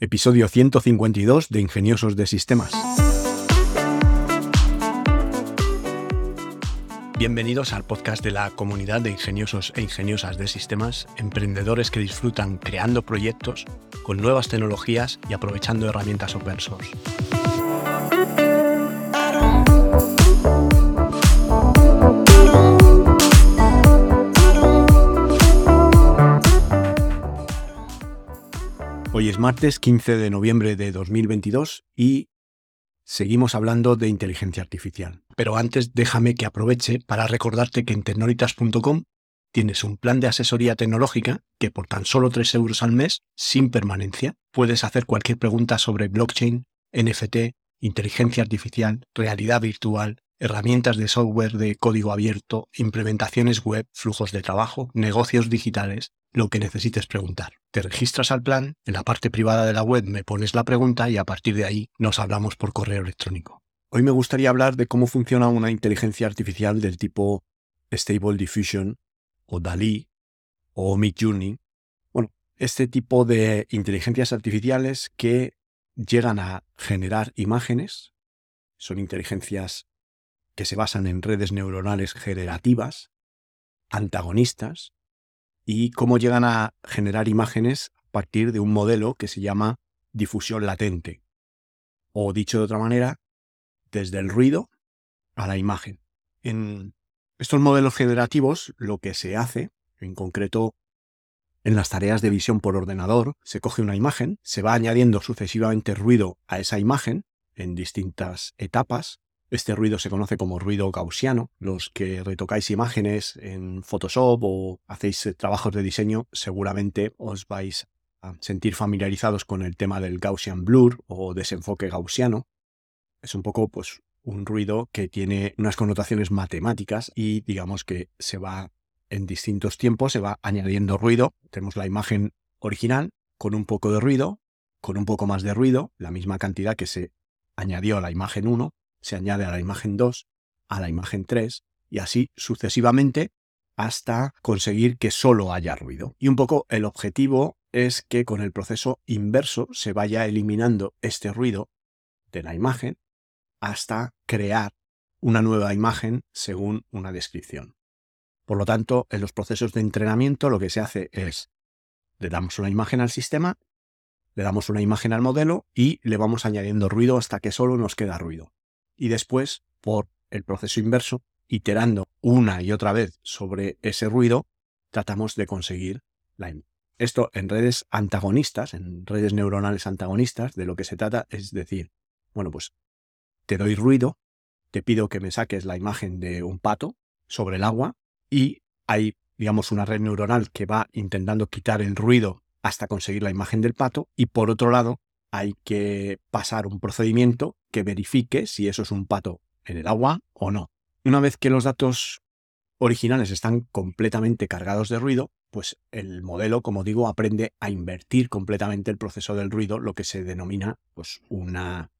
episodio 152 de Ingeniosos de Sistemas. Bienvenidos al podcast de la comunidad de ingeniosos e ingeniosas de sistemas, emprendedores que disfrutan creando proyectos con nuevas tecnologías y aprovechando herramientas open. Hoy es martes 15 de noviembre de 2022 y seguimos hablando de inteligencia artificial. Pero antes déjame que aproveche para recordarte que en tecnolitas.com tienes un plan de asesoría tecnológica que por tan solo 3 euros al mes, sin permanencia, puedes hacer cualquier pregunta sobre blockchain, NFT, inteligencia artificial, realidad virtual, herramientas de software de código abierto, implementaciones web, flujos de trabajo, negocios digitales, lo que necesites preguntar. Te registras al plan, en la parte privada de la web me pones la pregunta y a partir de ahí nos hablamos por correo electrónico. Hoy me gustaría hablar de cómo funciona una inteligencia artificial del tipo Stable Diffusion o DALI o Midjourney. Bueno, este tipo de inteligencias artificiales que llegan a generar imágenes, son inteligencias que se basan en redes neuronales generativas, antagonistas, y cómo llegan a generar imágenes a partir de un modelo que se llama difusión latente. O dicho de otra manera, desde el ruido a la imagen. En estos modelos generativos lo que se hace, en concreto en las tareas de visión por ordenador, se coge una imagen, se va añadiendo sucesivamente ruido a esa imagen en distintas etapas este ruido se conoce como ruido gaussiano. Los que retocáis imágenes en Photoshop o hacéis eh, trabajos de diseño seguramente os vais a sentir familiarizados con el tema del Gaussian blur o desenfoque gaussiano. Es un poco pues un ruido que tiene unas connotaciones matemáticas y digamos que se va en distintos tiempos, se va añadiendo ruido. Tenemos la imagen original con un poco de ruido, con un poco más de ruido, la misma cantidad que se añadió a la imagen 1, se añade a la imagen 2, a la imagen 3 y así sucesivamente hasta conseguir que solo haya ruido. Y un poco el objetivo es que con el proceso inverso se vaya eliminando este ruido de la imagen hasta crear una nueva imagen según una descripción. Por lo tanto, en los procesos de entrenamiento lo que se hace es, le damos una imagen al sistema, le damos una imagen al modelo y le vamos añadiendo ruido hasta que solo nos queda ruido y después, por el proceso inverso, iterando una y otra vez sobre ese ruido, tratamos de conseguir la imagen. Esto en redes antagonistas, en redes neuronales antagonistas, de lo que se trata es decir, bueno, pues te doy ruido, te pido que me saques la imagen de un pato sobre el agua y hay, digamos, una red neuronal que va intentando quitar el ruido hasta conseguir la imagen del pato y por otro lado hay que pasar un procedimiento que verifique si eso es un pato en el agua o no. Una vez que los datos originales están completamente cargados de ruido, pues el modelo, como digo, aprende a invertir completamente el proceso del ruido, lo que se denomina pues, una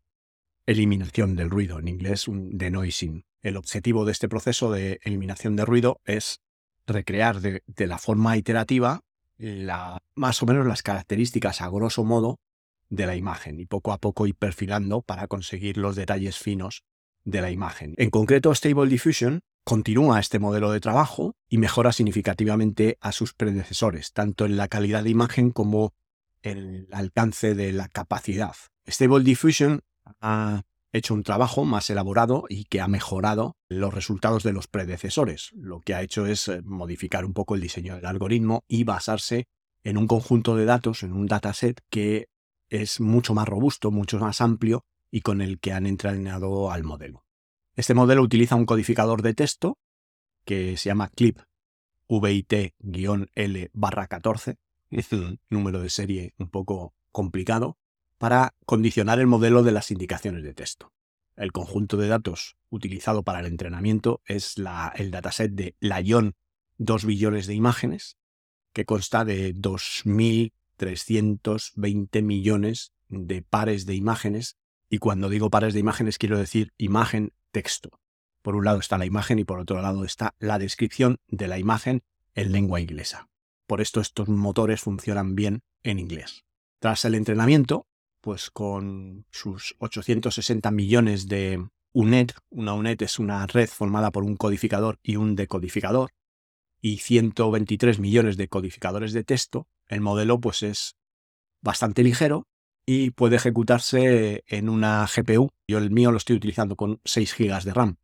eliminación del ruido, en inglés un denoising. El objetivo de este proceso de eliminación de ruido es recrear de, la forma iterativa la, más o menos las características a grosso modo de la imagen y poco a poco ir perfilando para conseguir los detalles finos de la imagen. En concreto, Stable Diffusion continúa este modelo de trabajo y mejora significativamente a sus predecesores, tanto en la calidad de imagen como en el alcance de la capacidad. Stable Diffusion ha hecho un trabajo más elaborado y que ha mejorado los resultados de los predecesores. Lo que ha hecho es eh, modificar un poco el diseño del algoritmo y basarse en un conjunto de datos, en un dataset que es mucho más robusto, mucho más amplio y con el que han entrenado al modelo. Este modelo utiliza un codificador de texto que se llama clip VIT-L barra 14, es un número de serie un poco complicado, para condicionar el modelo de las indicaciones de texto. El conjunto de datos utilizado para el entrenamiento es la, el dataset de la ION 2 billones de imágenes, que consta de 2.000 320 millones de pares de imágenes. Y cuando digo pares de imágenes quiero decir imagen-texto. Por un lado está la imagen y por otro lado está la descripción de la imagen en lengua inglesa. Por esto estos motores funcionan bien en inglés. Tras el entrenamiento, pues con sus 860 millones de UNED, una UNED es una red formada por un codificador y un decodificador, y 123 millones de codificadores de texto, el modelo pues es bastante ligero y puede ejecutarse en una GPU. Yo el mío lo estoy utilizando con 6 GB de RAM.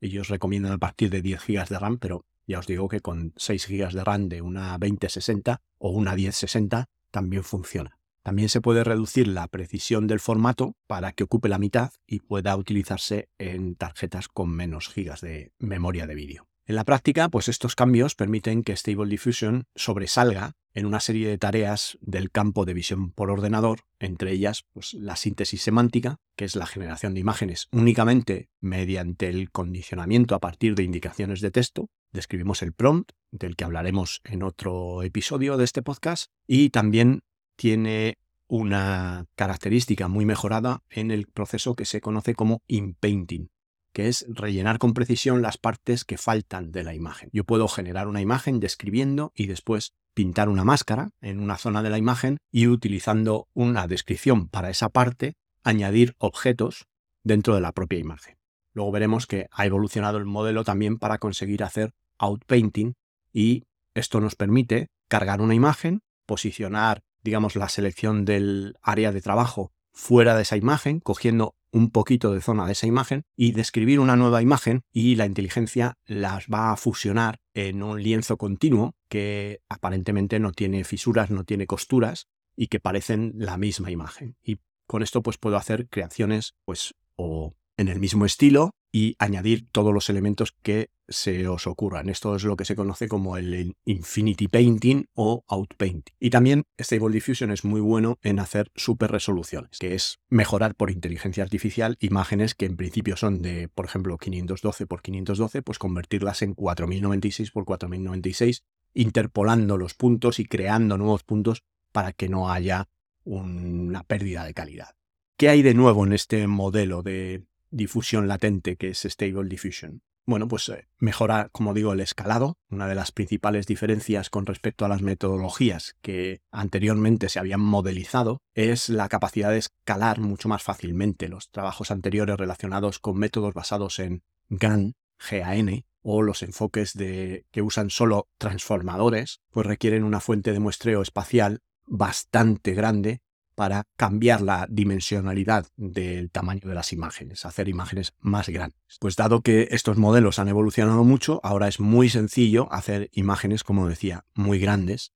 Ellos recomiendan a partir de 10 GB de RAM, pero ya os digo que con 6 GB de RAM de una 2060 o una 1060 también funciona. También se puede reducir la precisión del formato para que ocupe la mitad y pueda utilizarse en tarjetas con menos gigas de memoria de vídeo. En la práctica, pues estos cambios permiten que Stable Diffusion sobresalga en una serie de tareas del campo de visión por ordenador, entre ellas pues, la síntesis semántica, que es la generación de imágenes únicamente mediante el condicionamiento a partir de indicaciones de texto. Describimos el prompt, del que hablaremos en otro episodio de este podcast, y también tiene una característica muy mejorada en el proceso que se conoce como inpainting, que es rellenar con precisión las partes que faltan de la imagen. Yo puedo generar una imagen describiendo y después pintar una máscara en una zona de la imagen y utilizando una descripción para esa parte, añadir objetos dentro de la propia imagen. Luego veremos que ha evolucionado el modelo también para conseguir hacer outpainting y esto nos permite cargar una imagen, posicionar, digamos, la selección del área de trabajo fuera de esa imagen, cogiendo un poquito de zona de esa imagen y describir una nueva imagen y la inteligencia las va a fusionar en un lienzo continuo que aparentemente no tiene fisuras, no tiene costuras y que parecen la misma imagen. Y con esto pues puedo hacer creaciones pues o en el mismo estilo y añadir todos los elementos que se os ocurran. Esto es lo que se conoce como el Infinity Painting o Outpainting. Y también Stable Diffusion es muy bueno en hacer super resoluciones, que es mejorar por inteligencia artificial imágenes que en principio son de, por ejemplo, 512 por 512, pues convertirlas en 4096 por 4096, interpolando los puntos y creando nuevos puntos para que no haya una pérdida de calidad. ¿Qué hay de nuevo en este modelo de difusión latente que es Stable Diffusion? Bueno, pues eh, mejora, como digo, el escalado, una de las principales diferencias con respecto a las metodologías que anteriormente se habían modelizado es la capacidad de escalar mucho más fácilmente. Los trabajos anteriores relacionados con métodos basados en GAN, GAN, o los enfoques de, que usan solo transformadores, pues requieren una fuente de muestreo espacial bastante grande para cambiar la dimensionalidad del tamaño de las imágenes, hacer imágenes más grandes. Pues dado que estos modelos han evolucionado mucho, ahora es muy sencillo hacer imágenes, como decía, muy grandes,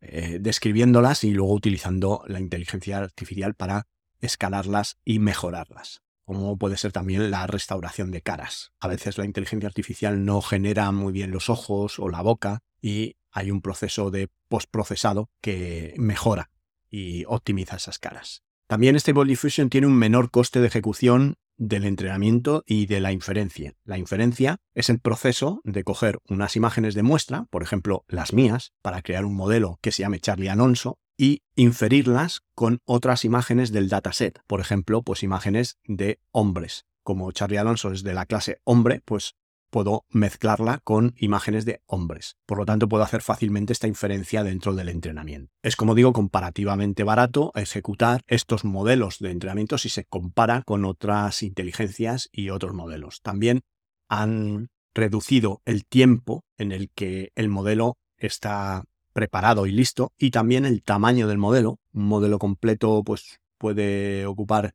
eh, describiéndolas y luego utilizando la inteligencia artificial para escalarlas y mejorarlas como puede ser también la restauración de caras. A veces la inteligencia artificial no genera muy bien los ojos o la boca y hay un proceso de postprocesado que mejora y optimiza esas caras. También Stable Diffusion tiene un menor coste de ejecución del entrenamiento y de la inferencia. La inferencia es el proceso de coger unas imágenes de muestra, por ejemplo las mías, para crear un modelo que se llame Charlie Alonso, y inferirlas con otras imágenes del dataset, por ejemplo, pues imágenes de hombres. Como Charlie Alonso es de la clase hombre, pues puedo mezclarla con imágenes de hombres. Por lo tanto, puedo hacer fácilmente esta inferencia dentro del entrenamiento. Es, como digo, comparativamente barato ejecutar estos modelos de entrenamiento si se compara con otras inteligencias y otros modelos. También han reducido el tiempo en el que el modelo está preparado y listo y también el tamaño del modelo. Un modelo completo pues puede ocupar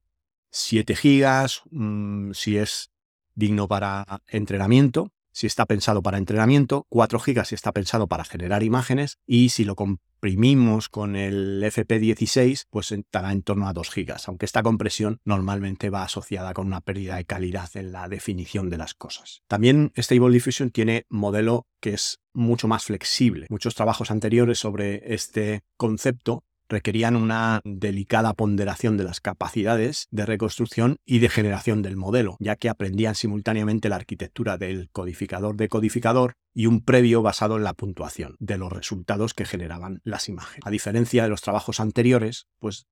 7 gigas, mm, si es digno para entrenamiento, si está pensado para entrenamiento, 4 GB si está pensado para generar imágenes y si lo comprimimos con el FP16, pues estará en torno a 2 GB, aunque esta compresión normalmente va asociada con una pérdida de calidad en la definición de las cosas. También Stable Diffusion tiene modelo que es mucho más flexible. Muchos trabajos anteriores sobre este concepto requerían una delicada ponderación de las capacidades de reconstrucción y de generación del modelo, ya que aprendían simultáneamente la arquitectura del codificador de codificador y un previo basado en la puntuación de los resultados que generaban las imágenes. A diferencia de los trabajos anteriores, pues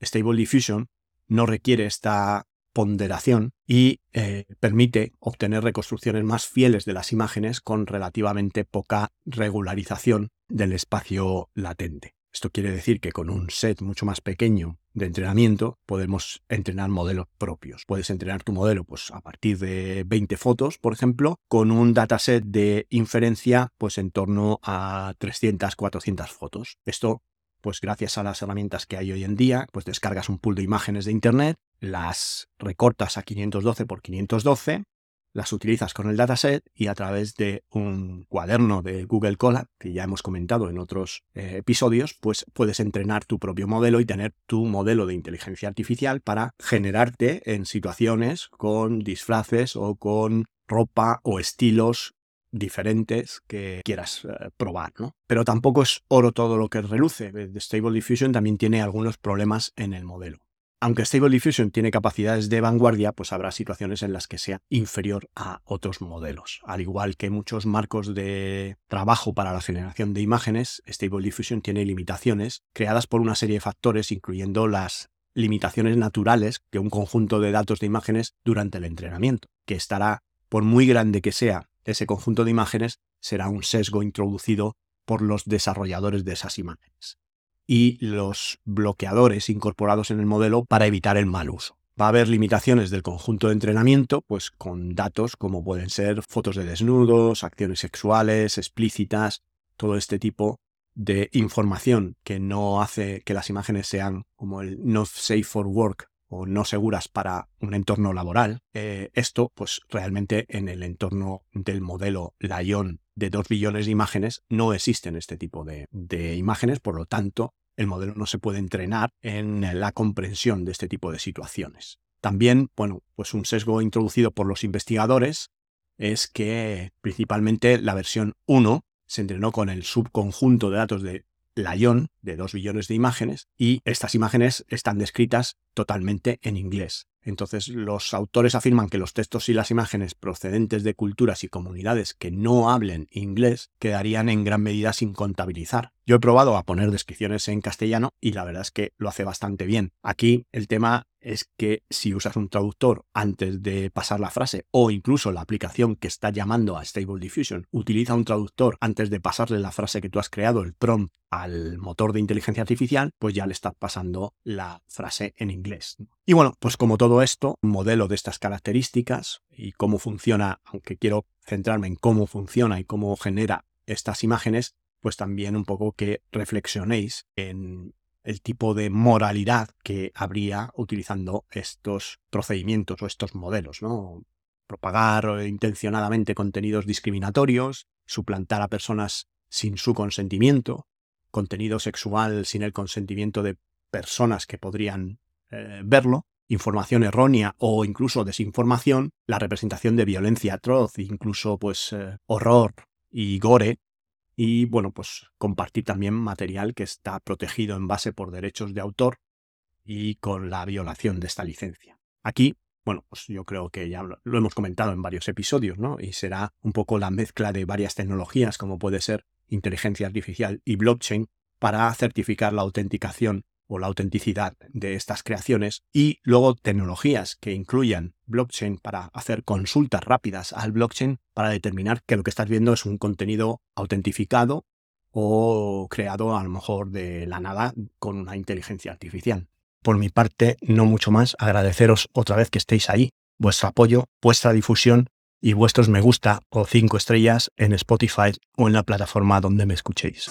Stable Diffusion no requiere esta ponderación y eh, permite obtener reconstrucciones más fieles de las imágenes con relativamente poca regularización del espacio latente. Esto quiere decir que con un set mucho más pequeño de entrenamiento podemos entrenar modelos propios. Puedes entrenar tu modelo pues, a partir de 20 fotos, por ejemplo, con un dataset de inferencia pues, en torno a 300, 400 fotos. Esto pues gracias a las herramientas que hay hoy en día, pues descargas un pool de imágenes de Internet, las recortas a 512 por 512 las utilizas con el dataset y a través de un cuaderno de Google Colab, que ya hemos comentado en otros eh, episodios, pues puedes entrenar tu propio modelo y tener tu modelo de inteligencia artificial para generarte en situaciones con disfraces o con ropa o estilos diferentes que quieras eh, probar, ¿no? Pero tampoco es oro todo lo que reluce. Stable Diffusion también tiene algunos problemas en el modelo. Aunque Stable Diffusion tiene capacidades de vanguardia, pues habrá situaciones en las que sea inferior a otros modelos. Al igual que muchos marcos de trabajo para la generación de imágenes, Stable Diffusion tiene limitaciones creadas por una serie de factores, incluyendo las limitaciones naturales que un conjunto de datos de imágenes durante el entrenamiento, que estará, por muy grande que sea ese conjunto de imágenes, será un sesgo introducido por los desarrolladores de esas imágenes y los bloqueadores incorporados en el modelo para evitar el mal uso. Va a haber limitaciones del conjunto de entrenamiento, pues con datos como pueden ser fotos de desnudos, acciones sexuales explícitas, todo este tipo de información que no hace que las imágenes sean como el not safe for work o no seguras para un entorno laboral. Eh, esto, pues realmente en el entorno del modelo Lion de 2 billones de imágenes no existen este tipo de, de imágenes, por lo tanto, el modelo no se puede entrenar en la comprensión de este tipo de situaciones. También, bueno, pues un sesgo introducido por los investigadores es que principalmente la versión 1 se entrenó con el subconjunto de datos de Lion de 2 billones de imágenes y estas imágenes están descritas totalmente en inglés. Entonces los autores afirman que los textos y las imágenes procedentes de culturas y comunidades que no hablen inglés quedarían en gran medida sin contabilizar. Yo he probado a poner descripciones en castellano y la verdad es que lo hace bastante bien. Aquí el tema es que si usas un traductor antes de pasar la frase o incluso la aplicación que está llamando a Stable Diffusion utiliza un traductor antes de pasarle la frase que tú has creado, el prompt, al motor de inteligencia artificial, pues ya le estás pasando la frase en inglés. Y bueno, pues como todo esto, un modelo de estas características y cómo funciona, aunque quiero centrarme en cómo funciona y cómo genera estas imágenes, pues también un poco que reflexionéis en el tipo de moralidad que habría utilizando estos procedimientos o estos modelos, ¿no? Propagar intencionadamente contenidos discriminatorios, suplantar a personas sin su consentimiento, contenido sexual sin el consentimiento de personas que podrían eh, verlo, información errónea o incluso desinformación, la representación de violencia atroz, incluso pues eh, horror y gore y bueno, pues compartir también material que está protegido en base por derechos de autor y con la violación de esta licencia. Aquí, bueno, pues yo creo que ya lo hemos comentado en varios episodios, ¿no? Y será un poco la mezcla de varias tecnologías como puede ser inteligencia artificial y blockchain para certificar la autenticación o la autenticidad de estas creaciones y luego tecnologías que incluyan blockchain para hacer consultas rápidas al blockchain para determinar que lo que estás viendo es un contenido autentificado o creado a lo mejor de la nada con una inteligencia artificial. Por mi parte, no mucho más, agradeceros otra vez que estéis ahí, vuestro apoyo, vuestra difusión y vuestros me gusta o cinco estrellas en Spotify o en la plataforma donde me escuchéis.